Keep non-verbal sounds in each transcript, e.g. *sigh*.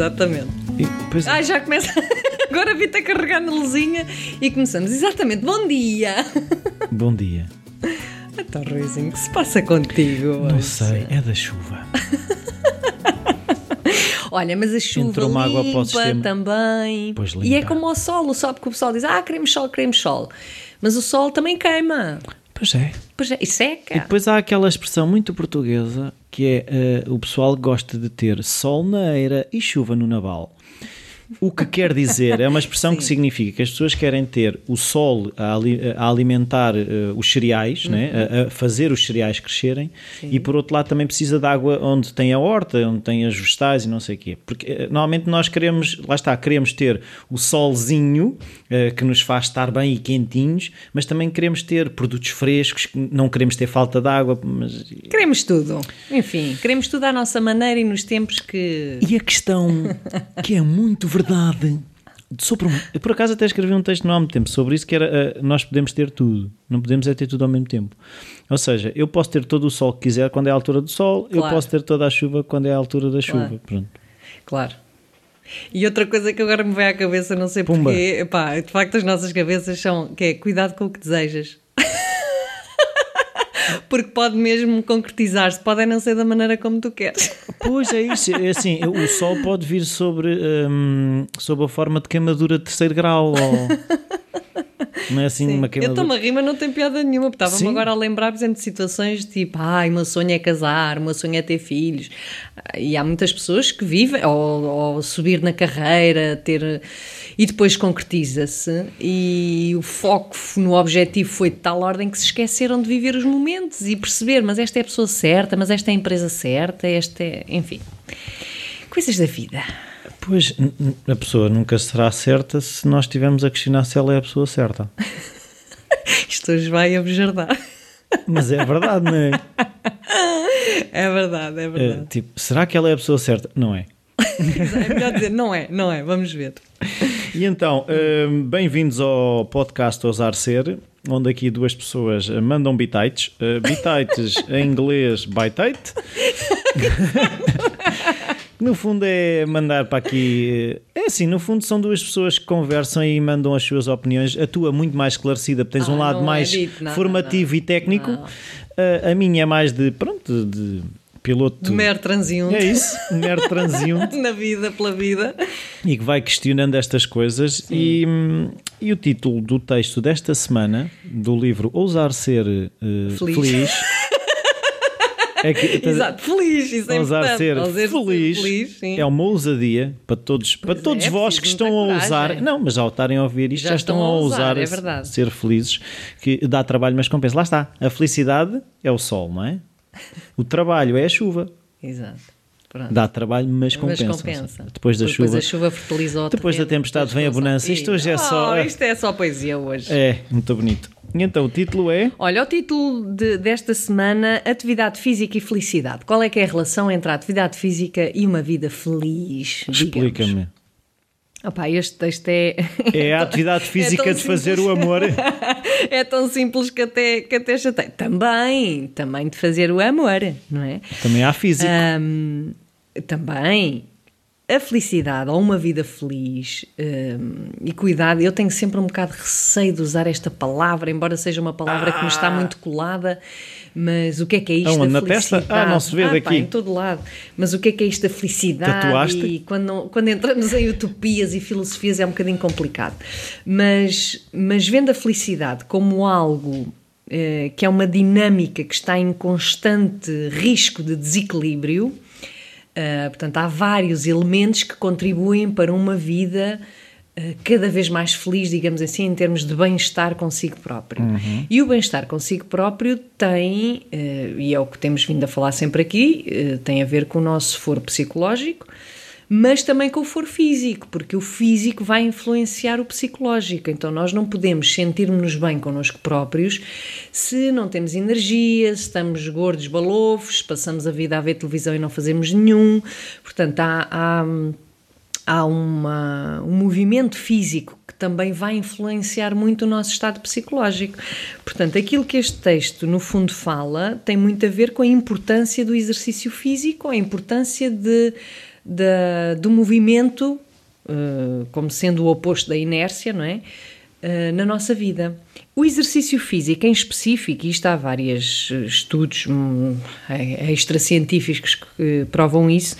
Exatamente. E, pois é. Ai, já começa. *laughs* Agora vi-te a carregar na luzinha e começamos. Exatamente. Bom dia. *laughs* Bom dia. Então, Ruizinho, o que se passa contigo? Não hoje? sei, é da chuva. *laughs* Olha, mas a chuva Entrou água para o limpa sistema. também. Pois e é limpa. como o sol, o sol, porque o pessoal diz, ah, queremos sol, queremos sol. Mas o sol também queima. Pois é. É, e seca. E depois há aquela expressão muito portuguesa que é eh, o pessoal gosta de ter sol na eira e chuva no naval. O que quer dizer, é uma expressão que significa que as pessoas querem ter o sol a, ali- a alimentar eh, os cereais, né? a, a fazer os cereais crescerem, e por outro lado também precisa de água onde tem a horta, onde tem as vegetais e não sei o quê. Porque eh, normalmente nós queremos, lá está, queremos ter o solzinho eh, que nos faz estar bem e quentinhos, mas também queremos ter produtos frescos, não queremos ter falta de água, mas Queremos tudo. Enfim, queremos tudo à nossa maneira e nos tempos que. E a questão que é muito verdade. Sobre um- eu por acaso até escrevi um texto não há muito tempo sobre isso, que era eh, nós podemos ter tudo, não podemos é ter tudo ao mesmo tempo. Ou seja, eu posso ter todo o sol que quiser quando é a altura do sol, eu Claro. posso ter toda a chuva quando é a altura da chuva. Claro. Pronto. Claro. E outra coisa que agora me veio à cabeça, não sei Pumba. porquê, epá, de facto as nossas cabeças são que é cuidado com o que desejas. Porque pode mesmo concretizar-se, pode é não ser da maneira como tu queres. Pois é isso, é assim, o sol pode vir sobre, hum, sob a forma de queimadura de terceiro grau, ou... não é assim uma Eu queimadura... estou-me a rir, mas não tem piada nenhuma. porque Estava-me Sim. agora a lembrar, por exemplo, de situações tipo, ai, o meu sonho é casar, o meu sonho é ter filhos. E há muitas pessoas que vivem, ou, ou subir na carreira, ter. E depois concretiza-se, e o foco no objetivo foi de tal ordem que se esqueceram de viver os momentos e perceber, mas esta é a pessoa certa, mas esta é a empresa certa, esta é. Enfim. Coisas da vida. Pois, a pessoa nunca será certa se nós estivermos a questionar se ela é a pessoa certa. *laughs* Isto hoje vai abjardar. Mas é verdade, não é? *laughs* É verdade, é É, verdade. tipo, será que ela é a pessoa certa? Não é. *laughs* É melhor dizer, não é, não é, vamos ver. E então, hum, bem-vindos ao podcast Ousar Ser, onde aqui duas pessoas eh, mandam bitites. Uh, bitites em inglês, bitite. No fundo é mandar para aqui. eh, É assim, no fundo são duas pessoas que conversam e mandam as suas opiniões. A tua muito mais esclarecida, porque tens Ah, um lado não é mais dito, não, formativo não, e técnico. não. A- a minha é mais de, pronto, de piloto. De mero transiunte. É isso, mero transiunte. *laughs* Na vida, pela vida. e que vai questionando estas coisas. E, e o título do texto desta semana, do livro Ousar Ser eh, Feliz. Feliz, *laughs* é que *laughs* Exato, feliz, isso é Ousar ser Ousar feliz, feliz, sim. é uma ousadia para todos, para Pois todos é, vós que estão a usar. coragem. Não, mas ao estarem a ouvir isto, já, estão, a ousar, é verdade. ser felizes, que dá trabalho, mas compensa. Lá está, a felicidade é o sol, não é? O trabalho é a chuva. Exato. Pronto. Dá trabalho, mas compensa. Mas compensa. Depois da Depois chuva. a chuva fertiliza o Depois da tempestade depois vem a bonança. Isto hoje é só- Oh, isto é só poesia hoje. É, muito bonito. E então o título é. Olha, o título de- desta semana, Atividade Física e Felicidade. Qual é que é a relação entre a atividade física e uma vida feliz? Explica-me. Opá, este texto é... É a atividade *laughs* física tão de fazer simples. o amor. *laughs* é tão simples que até, que até chatei. Também, também de fazer o amor, não é? Também há físico. Ahm, também a felicidade ou uma vida feliz ahm, e cuidado, eu tenho sempre um bocado de receio de usar esta palavra, embora seja uma palavra que me está muito colada, mas o que é que é isto Aonde? da Na testa? felicidade? Ah, não se vê pá, daqui. em todo lado. Mas o que é que é isto da felicidade? Tatuaste? E quando, quando entramos em utopias e filosofias é um bocadinho complicado. Mas, mas vendo a felicidade como algo eh, que é uma dinâmica que está em constante risco de desequilíbrio, eh, portanto, há vários elementos que contribuem para uma vida eh, cada vez mais feliz, digamos assim, em termos de bem-estar consigo próprio. E o bem-estar consigo próprio tem, eh, e é o que temos vindo a falar sempre aqui, tem a ver com o nosso foro psicológico, mas também com o foro físico, porque o físico vai influenciar o psicológico. Então nós não podemos sentir-nos bem connosco próprios se não temos energia, se estamos gordos, balofos, passamos a vida a ver televisão e não fazemos nenhum. Portanto, há, há, há uma, um movimento físico que também vai influenciar muito o nosso estado psicológico. Portanto, aquilo que este texto, no fundo, fala tem muito a ver com a importância do exercício físico, a importância de da, do movimento, uh, como sendo o oposto da inércia, não é? Uh, na nossa vida. O exercício físico em específico, e isto há vários estudos um, extracientíficos que provam isso,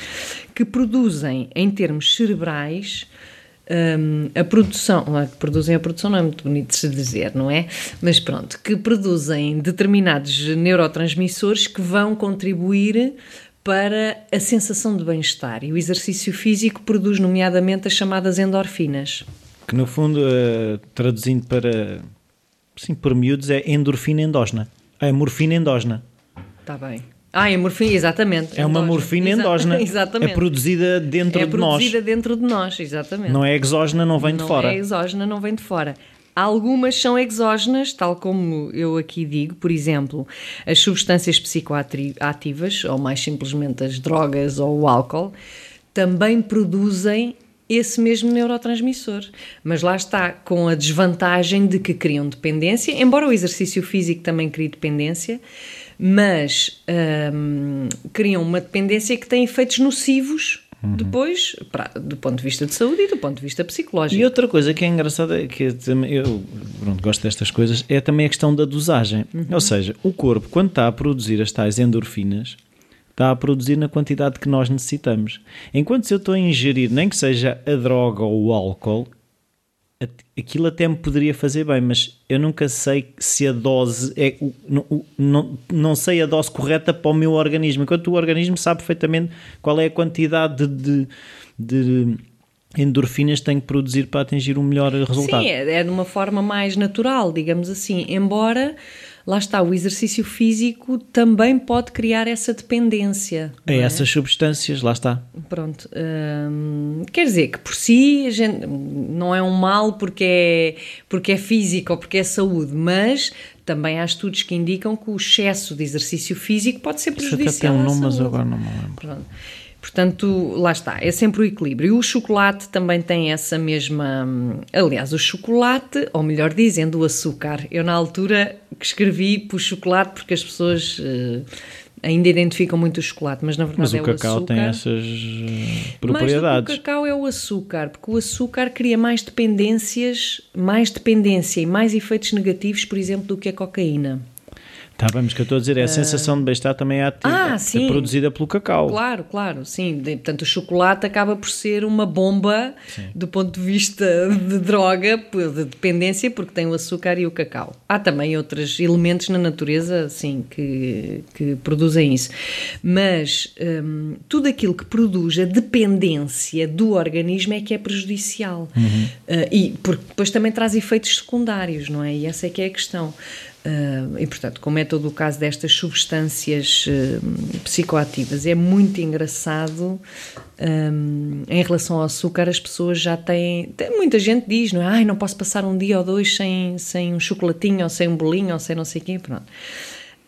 que produzem, em termos cerebrais, um, a produção, produzem a produção não é muito bonito de se dizer, não é? Mas pronto, que produzem determinados neurotransmissores que vão contribuir para a sensação de bem-estar. E o exercício físico produz, nomeadamente, as chamadas endorfinas. Que, no fundo, uh, traduzindo para, sim, por miúdos, é endorfina endógena. É morfina endógena. Está bem. Ah, é morfina, exatamente. É uma morfina endógena. *laughs* exatamente. É produzida dentro é de nós. É produzida dentro de nós, exatamente. Não é exógena, não vem não de fora. Não é exógena, não vem de fora. Algumas são exógenas, tal como eu aqui digo, por exemplo, as substâncias psicoativas, ou mais simplesmente as drogas ou o álcool, também produzem esse mesmo neurotransmissor. Mas lá está, com a desvantagem de que criam dependência, embora o exercício físico também crie dependência, mas hum, criam uma dependência que tem efeitos nocivos Uhum. Depois, pra, do ponto de vista de saúde e do ponto de vista psicológico. E outra coisa que é engraçada, que eu pronto, gosto destas coisas, é também a questão da dosagem. Uhum. Ou seja, o corpo, quando está a produzir as tais endorfinas, está a produzir na quantidade que nós necessitamos. Enquanto se eu estou a ingerir, nem que seja a droga ou o álcool, aquilo até me poderia fazer bem, mas eu nunca sei se a dose é. Não, não, não sei a dose correta para o meu organismo, enquanto o organismo sabe perfeitamente qual é a quantidade de, de, endorfinas tem que produzir para atingir um melhor resultado. Sim, é, é de uma forma mais natural, digamos assim, embora lá está, o exercício físico também pode criar essa dependência. É, é? essas substâncias, lá está. Pronto. Hum, quer dizer que por si não é um mal porque é, porque é físico ou porque é saúde, mas também há estudos que indicam que o excesso de exercício físico pode ser prejudicial. Isso até tem um nome, mas agora não me lembro. Pronto. Portanto, lá está, é sempre o equilíbrio. E o chocolate também tem essa mesma. Aliás, o chocolate, ou melhor dizendo, o açúcar. Eu, na altura que escrevi, pus chocolate porque as pessoas uh, ainda identificam muito o chocolate, mas na verdade mas é o açúcar. Mas o cacau tem essas uh, propriedades. Mas o cacau é o açúcar, porque o açúcar cria mais dependências, mais dependência e mais efeitos negativos, por exemplo, do que a cocaína. Está bem, mas que eu estou a dizer é a sensação de bem-estar também é, ativa, ah, é produzida pelo cacau. Claro, claro, sim. Portanto, o chocolate acaba por ser uma bomba sim. do ponto de vista de droga, de dependência, porque tem o açúcar e o cacau. Há também outros elementos na natureza, sim, que, que produzem isso. Mas hum, tudo aquilo que produz a dependência do organismo é que é prejudicial. Uhum. Uh, e porque depois também traz efeitos secundários, não é? E essa é que é a questão. Uh, e, portanto, como é todo o caso destas substâncias uh, psicoativas, é muito engraçado um, em relação ao açúcar. As pessoas já têm. Tem, muita gente diz, não é? Ai, não posso passar um dia ou dois sem, sem um chocolatinho ou sem um bolinho ou sem não sei o quê. Pronto.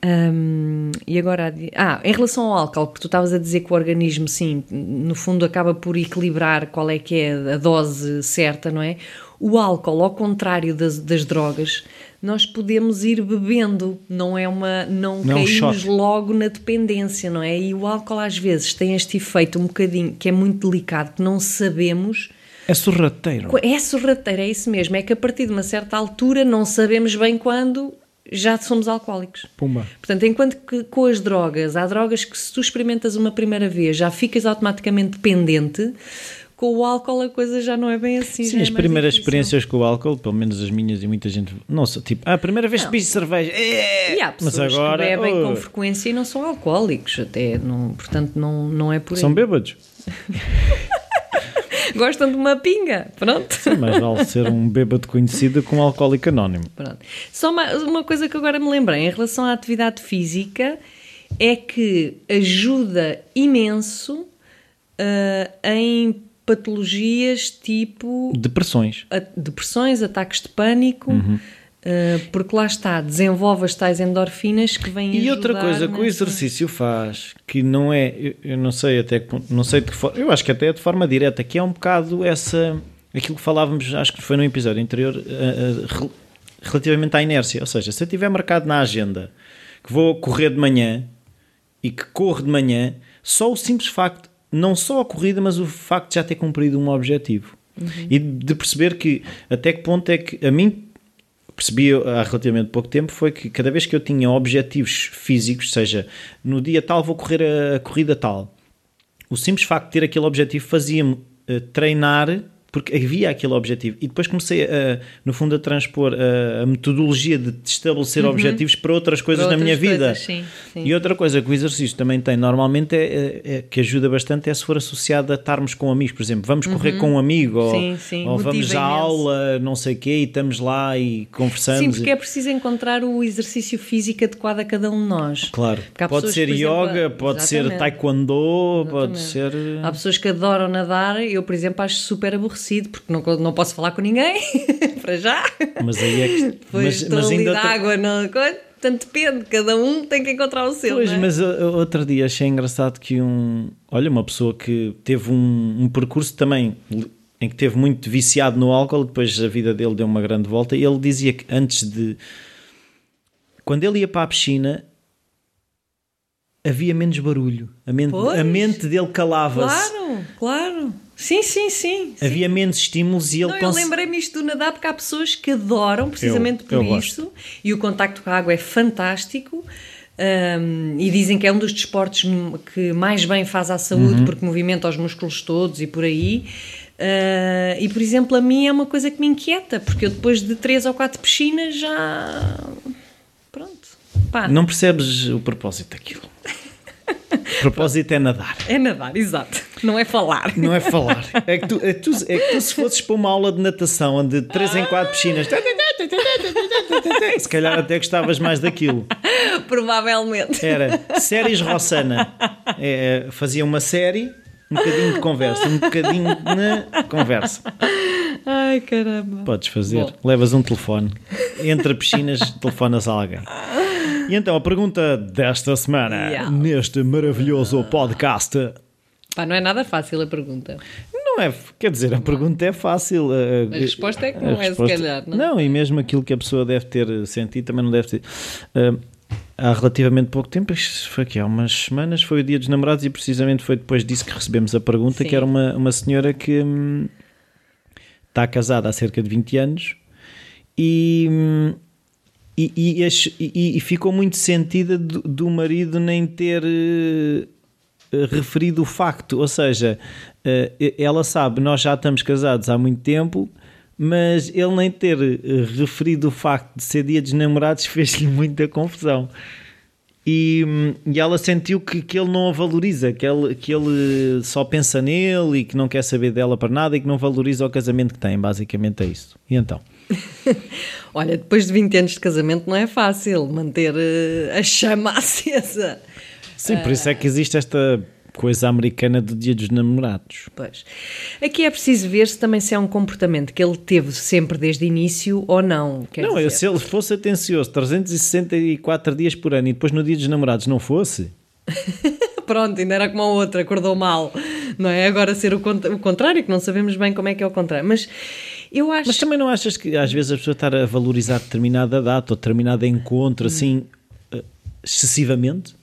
Um, e agora, ah, em relação ao álcool, porque tu estavas a dizer que o organismo, sim, no fundo acaba por equilibrar qual é que é a dose certa, não é? O álcool, ao contrário das, das drogas, nós podemos ir bebendo, não é uma não, não caímos logo na dependência, não é? E o álcool às vezes tem este efeito um bocadinho que é muito delicado, que não sabemos. É sorrateiro. É sorrateiro, é isso mesmo. É que a partir de uma certa altura não sabemos bem quando já somos alcoólicos. Pumba. Portanto, enquanto que com as drogas, há drogas que se tu experimentas uma primeira vez já ficas automaticamente dependente, com o álcool a coisa já não é bem assim. Sim, é as primeiras difícil. experiências com o álcool, pelo menos as minhas e muita gente, não tipo, ah, a primeira vez que bebi cerveja, é, e há mas agora que bebem oh. com frequência e não são alcoólicos, até, não, portanto, não, não é por aí. São bêbados. *laughs* Gostam de uma pinga, pronto. Sim, mas vale ser um bêbado conhecido com um alcoólico anónimo. Pronto. Só uma, uma coisa que agora me lembrei em relação à atividade física é que ajuda imenso uh, em patologias tipo. Depressões. A, depressões, ataques de pânico. Uhum. Uh, porque lá está, desenvolve as tais endorfinas que vêm E outra coisa que o exercício faz, que não é, eu, eu não sei até que não sei de que forma, eu acho que até é de forma direta, que é um bocado essa, aquilo que falávamos, acho que foi no episódio anterior, uh, uh, relativamente à inércia. Ou seja, se eu tiver marcado na agenda que vou correr de manhã e que corro de manhã, só o simples facto não só a corrida, mas o facto de já ter cumprido um objetivo. E de perceber que até que ponto é que a mim percebi há relativamente pouco tempo foi que cada vez que eu tinha objetivos físicos, seja no dia tal vou correr a, corrida tal, o simples facto de ter aquele objetivo fazia-me uh, treinar porque havia aquele objetivo. E depois comecei, a, no fundo, a transpor a, metodologia de estabelecer uhum. objetivos para outras coisas para outras na minha coisas, vida. Sim, sim. E outra coisa que o exercício também tem, normalmente, é, é, é, que ajuda bastante, é se for associado a estarmos com amigos. Por exemplo, vamos correr uhum. com um amigo, sim, ou, ou vamos à aula, não sei o quê, e estamos lá e conversamos. Sim, porque é preciso encontrar o exercício físico adequado a cada um de nós. Claro. Pode ser yoga, exemplo, pode exatamente. ser taekwondo, exatamente. pode ser... Há pessoas que adoram nadar, eu, por exemplo, acho super aborrecido aborrecido porque não, não posso falar com ninguém, *laughs* para já. Mas aí é que. *laughs* Depois mas, estou mas ali ainda de água, não. Portanto, depende, cada um tem que encontrar o seu. Pois, é? mas outro dia achei engraçado que um. Olha, uma pessoa que teve um, um percurso também em que teve muito viciado no álcool, depois a vida dele deu uma grande volta, e ele dizia que antes de. Quando ele ia para a piscina, havia menos barulho. A mente, a mente dele calava-se. Claro, claro. Sim, sim, sim. Havia sim. menos estímulos e ele... Não, cons... eu lembrei-me isto do nadar porque há pessoas que adoram precisamente eu, por eu isso gosto. e o contacto com a água é fantástico um, e dizem que é um dos desportos que mais bem faz à saúde uhum. porque movimenta os músculos todos e por aí. Uh, e, por exemplo, a mim é uma coisa que me inquieta porque eu depois de três ou quatro piscinas já... Pronto. Pá. Não percebes o propósito daquilo. *laughs* Propósito é nadar. É nadar, exato. Não é falar. Não é *laughs* falar. É que tu, é tu, é que tu se fosses para uma aula de natação onde 3 em 4 piscinas. Se calhar até gostavas mais daquilo. Provavelmente. Era séries Rossana. É, fazia uma série, um bocadinho de conversa, um bocadinho na conversa. Ai caramba. Podes fazer. Bom. Levas um telefone. Entre piscinas, telefonas a alguém. E então a pergunta desta semana, yeah. neste maravilhoso podcast. Pá, não é nada fácil a pergunta. Não é, quer dizer, a pergunta é fácil. A, a resposta é que não é, resposta, se calhar. Não? não, e mesmo aquilo que a pessoa deve ter sentido também não deve ter. Uh, há relativamente pouco tempo, foi aqui há umas semanas, foi o Dia dos Namorados e precisamente foi depois disso que recebemos a pergunta, Sim. que era uma, uma senhora que hum, está casada há cerca de 20 anos e. Hum, e, e, e, ficou muito sentida do, do marido nem ter uh, referido o facto, ou seja, uh, ela sabe, nós já estamos casados há muito tempo, mas ele nem ter referido o facto de ser dia dos namorados *laughs* fez-lhe muita confusão. E, e ela sentiu que, que ele não a valoriza, que ele, que ele só pensa nele e que não quer saber dela para nada e que não valoriza o casamento que tem, basicamente é isso. E então? *laughs* Olha, depois de 20 anos de casamento não é fácil manter uh, a chama *laughs* acesa. Sim, por isso é que existe esta coisa americana do Dia dos Namorados. Pois. Aqui é preciso ver se também se é um comportamento que ele teve sempre desde o início ou não. não, dizer. se ele fosse atencioso 364 dias por ano e depois no Dia dos Namorados não fosse... *laughs* Pronto, ainda era como a outra, acordou mal, não é? Agora ser o, o contrário, que não sabemos bem como é que é o contrário. Mas eu acho... Mas também não achas que às vezes a pessoa está a valorizar determinada data ou determinado encontro assim eh, excessivamente?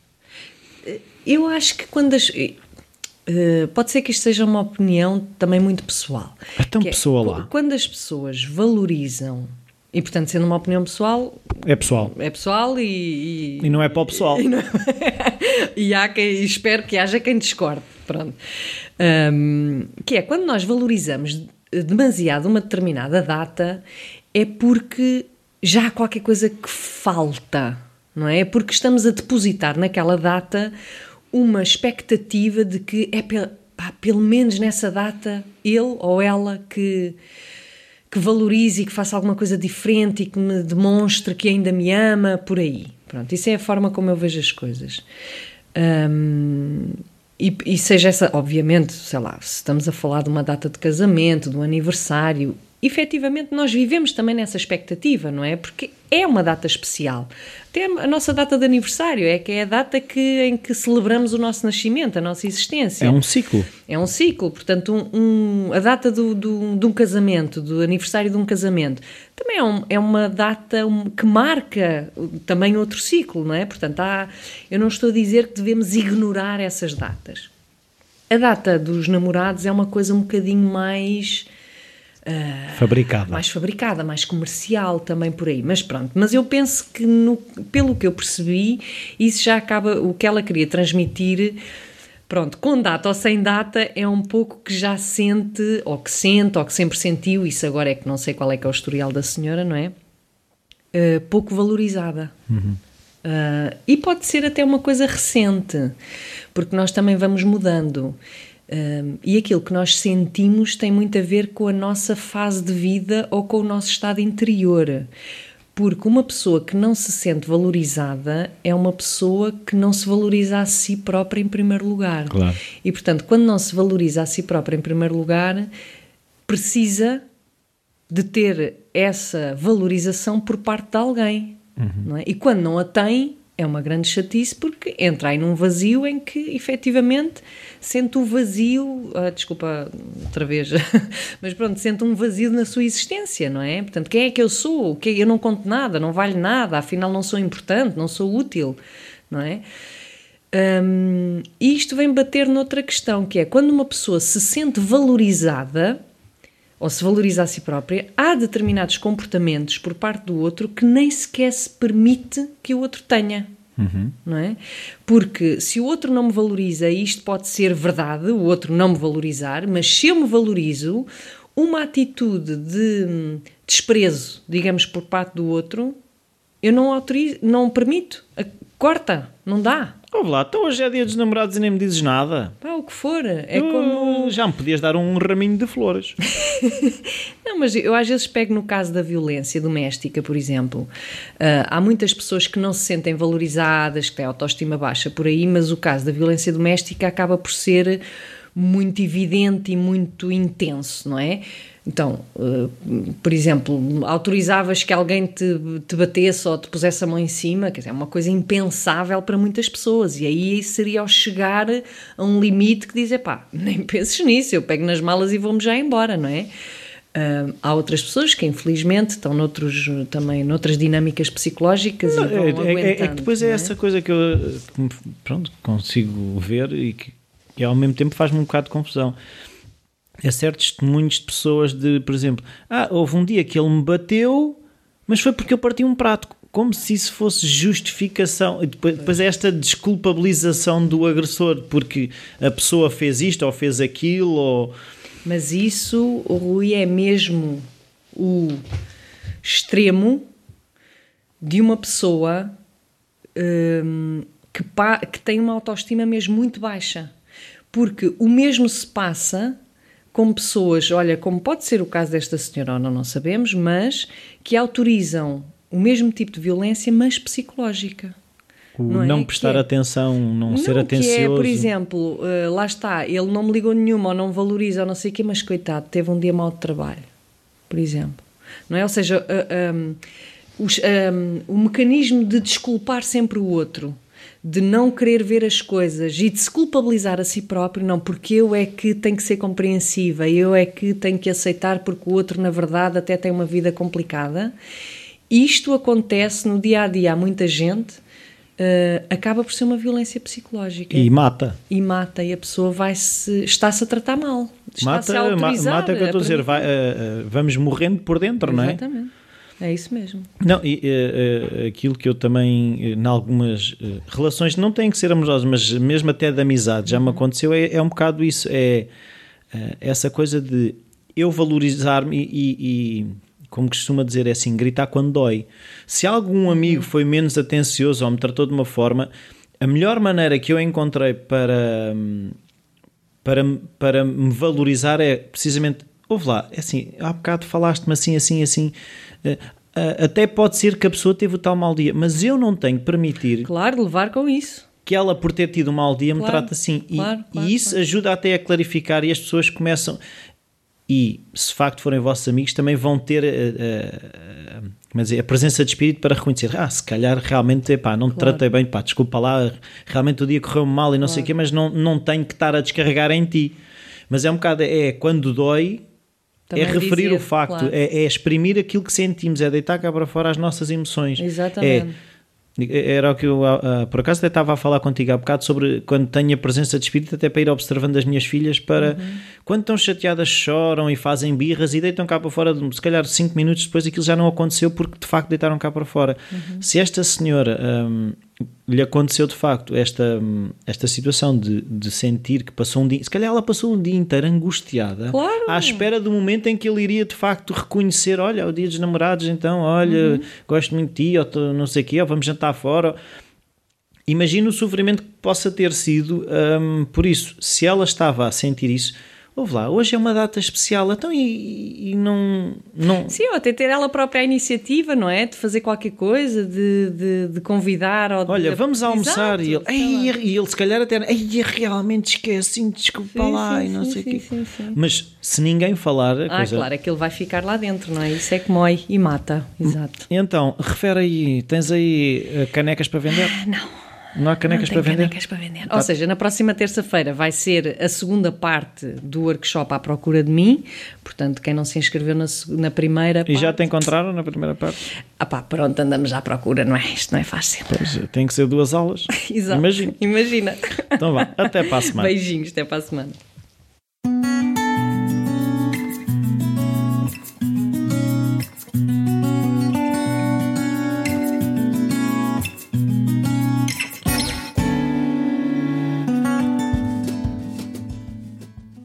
Eu acho que quando as. Uh, pode ser que isto seja uma opinião também muito pessoal. É tão pessoal lá. Quando as pessoas valorizam, e portanto, sendo uma opinião pessoal. É pessoal. É pessoal e. E, e não é para o pessoal. *laughs* E, não, *laughs* e há quem. E espero que haja quem discorde. Pronto. Um, que é quando nós valorizamos demasiado uma determinada data, é porque já há qualquer coisa que falta, não é? É porque estamos a depositar naquela data uma expectativa de que é pá, pelo menos nessa data ele ou ela que que valorize e que faça alguma coisa diferente e que me demonstre que ainda me ama, por aí. Pronto, isso é a forma como eu vejo as coisas. Um, e, e, seja essa, obviamente, sei lá, se estamos a falar de uma data de casamento, de um aniversário, efetivamente nós vivemos também nessa expectativa, não é? Porque é uma data especial. Até a nossa data de aniversário é que é a data que, em que celebramos o nosso nascimento, a nossa existência. É um ciclo. É um ciclo, portanto, um, um, a data do, do, de um casamento, do aniversário de um casamento, também é, um, é uma data que marca também outro ciclo, não é? Portanto, há, eu não estou a dizer que devemos ignorar essas datas. A data dos namorados é uma coisa um bocadinho mais. Uh, fabricada. Mais fabricada, mais comercial também por aí. Mas pronto, mas eu penso que, no, pelo que eu percebi, isso já acaba. O que ela queria transmitir Pronto, com data ou sem data é um pouco que já sente, ou que sente, ou que sempre sentiu, isso agora é que não sei qual é que é o historial da senhora, não é? Uh, pouco valorizada. Uhum. Uh, e pode ser até uma coisa recente, porque nós também vamos mudando. Uh, e aquilo que nós sentimos tem muito a ver com a nossa fase de vida ou com o nosso estado interior. Porque uma pessoa que não se sente valorizada é uma pessoa que não se valoriza a si própria em primeiro lugar. Claro. E portanto, quando não se valoriza a si própria em primeiro lugar, precisa de ter essa valorização por parte de alguém. Uhum. É? E quando não a tem, é uma grande chatice porque entra aí num vazio em que efetivamente sente o vazio, ah, desculpa outra vez, *laughs* mas pronto, sente um vazio na sua existência, não é? Portanto, quem é que eu sou? Que eu não conto nada, não valho nada, afinal não sou importante, não sou útil, não é? Um, e isto vem bater noutra questão, que é quando uma pessoa se sente valorizada ou se valoriza a si própria, há determinados comportamentos por parte do outro que nem sequer se permite que o outro tenha. Uhum. Não é? Porque se o outro não me valoriza, isto pode ser verdade, o outro não me valorizar, mas se eu me valorizo, uma atitude de desprezo, digamos, por parte do outro, eu não autorizo, não permito. Corta, não dá. Ouve lá, então hoje é dia dos namorados e nem me dizes nada. Pá, o que for. É como. Já me podias dar um raminho de flores. *laughs* não, mas eu às vezes pego no caso da violência doméstica, por exemplo. Uh, há muitas pessoas que não se sentem valorizadas, que têm autoestima baixa por aí, mas o caso da violência doméstica acaba por ser muito evidente e muito intenso, não é? Então, uh, por exemplo, autorizavas que alguém te, te batesse ou te pusesse a mão em cima, quer dizer, é uma coisa impensável para muitas pessoas. E aí seria ao chegar a um limite que dizer, pá, nem *laughs* penses nisso, eu pego nas malas e vou-me já embora, não é? Uh, há outras pessoas que infelizmente estão noutros, também noutras dinâmicas psicológicas não, e vão é. É, é que depois é, é, essa coisa que eu pronto, consigo ver e que e ao mesmo tempo faz-me um bocado de confusão é certos testemunhos de pessoas de, por exemplo, ah, houve um dia que ele me bateu, mas foi porque eu parti um prato. Como se isso fosse justificação. E depois, depois é esta desculpabilização do agressor, porque a pessoa fez isto ou fez aquilo. Ou... Mas isso, Rui, é mesmo o extremo de uma pessoa hum, que, que tem uma autoestima mesmo muito baixa. Porque o mesmo se passa com pessoas, olha, como pode ser o caso desta senhora, ou não, não sabemos, mas que autorizam o mesmo tipo de violência, mas psicológica. O não, não é? prestar é, atenção, não, não ser atencioso. Que é, por exemplo, uh, lá está, ele não me ligou nenhuma, ou não valoriza, ou não sei o quê, mas coitado, teve um dia mau de trabalho, por exemplo. Não é? Ou seja, um, os, um, o mecanismo de desculpar sempre o outro de não querer ver as coisas e de se culpabilizar a si próprio, não, porque eu é que tenho que ser compreensiva, eu é que tenho que aceitar porque o outro, na verdade, até tem uma vida complicada. Isto acontece no dia a dia muita gente. Uh, acaba por ser uma violência psicológica. E mata. E mata, e a pessoa vai-se, está-se a tratar mal. Está-se a autorizar. Mata, é o que eu estou a dizer, vai, uh, uh, vamos morrendo por dentro, Exatamente. não é? Exatamente. É isso mesmo. Não, e uh, uh, aquilo que eu também, em algumas relações, não têm que ser amorosas, mas mesmo até de amizade, já me uhum. aconteceu, é, é um bocado isso, é essa coisa de eu valorizar-me e, e, como costuma dizer, é assim, gritar quando dói. Se algum uhum. amigo foi menos atencioso ou me tratou de uma forma, a melhor maneira que eu encontrei para, para, para me valorizar é precisamente, ouve lá, é assim, há bocado falaste-me assim, assim, assim eh, eh, até pode ser que a pessoa teve o tal mau dia, mas eu não tenho que permitir. Claro, levar com isso. Que ela, por ter tido um mau dia, claro, me trata assim. Claro, e, claro, e, isso ajuda até a clarificar e as pessoas começam. E se de facto forem vossos amigos, também vão ter uh, uh, mas a presença de espírito para reconhecer, ah, se calhar realmente, epá, não te claro. tratei bem, pá, desculpa lá, realmente o dia correu mal e não claro. sei o quê, mas não, não tenho que estar a descarregar em ti. Mas é um bocado, é quando dói, também é referir dizer, o facto, claro. é, é, exprimir aquilo que sentimos, é deitar cá para fora as nossas emoções. Exatamente. É, Era o que eu, uh, por acaso, até estava a falar contigo há bocado sobre quando tenho a presença de espírito, até para ir observando as minhas filhas, para uhum. quando estão chateadas, choram e fazem birras e deitam cá para fora, se calhar 5 minutos depois aquilo já não aconteceu porque de facto deitaram cá para fora. Uhum. Se esta senhora. Um, lhe aconteceu de facto esta, esta situação de, de sentir que passou um dia, se calhar ela passou um dia inteiro angustiada, claro. à espera do momento em que ele iria de facto reconhecer: olha, é o dia dos namorados, então, olha, uhum. gosto muito de ti, ou não sei o quê, ou vamos jantar fora. Imagina o sofrimento que possa ter sido um, por isso. Se ela estava a sentir isso, Ouve lá, hoje é uma data especial, então e, e, não, não. Sim, ou até ter ela própria a iniciativa, não é? De fazer qualquer coisa, de, de, de convidar. Ou Olha, de... vamos almoçar e ele, ei, e ele se calhar até. Ei, realmente esqueci, desculpa sim, lá sim, e não sim, sei o quê. Mas se ninguém falar. ah, coisa... claro, é que ele vai ficar lá dentro, não é? Isso é que mói e mata, exato. Então, refere aí, tens aí eh, canecas para vender? Ah, não. Não há canecas, não para, vender? canecas para vender? Tá. Ou seja, na próxima terça-feira vai ser a segunda parte do workshop à procura de mim. Portanto, quem não se inscreveu na, na primeira. E parte... já te encontraram na primeira parte? Ah pá, pronto, andamos à procura, não é? Isto não é fácil. Pois, tem que ser duas aulas. *laughs* Exato. Imagina. Imagina. Então vá, até para a semana. Beijinhos, até para a semana.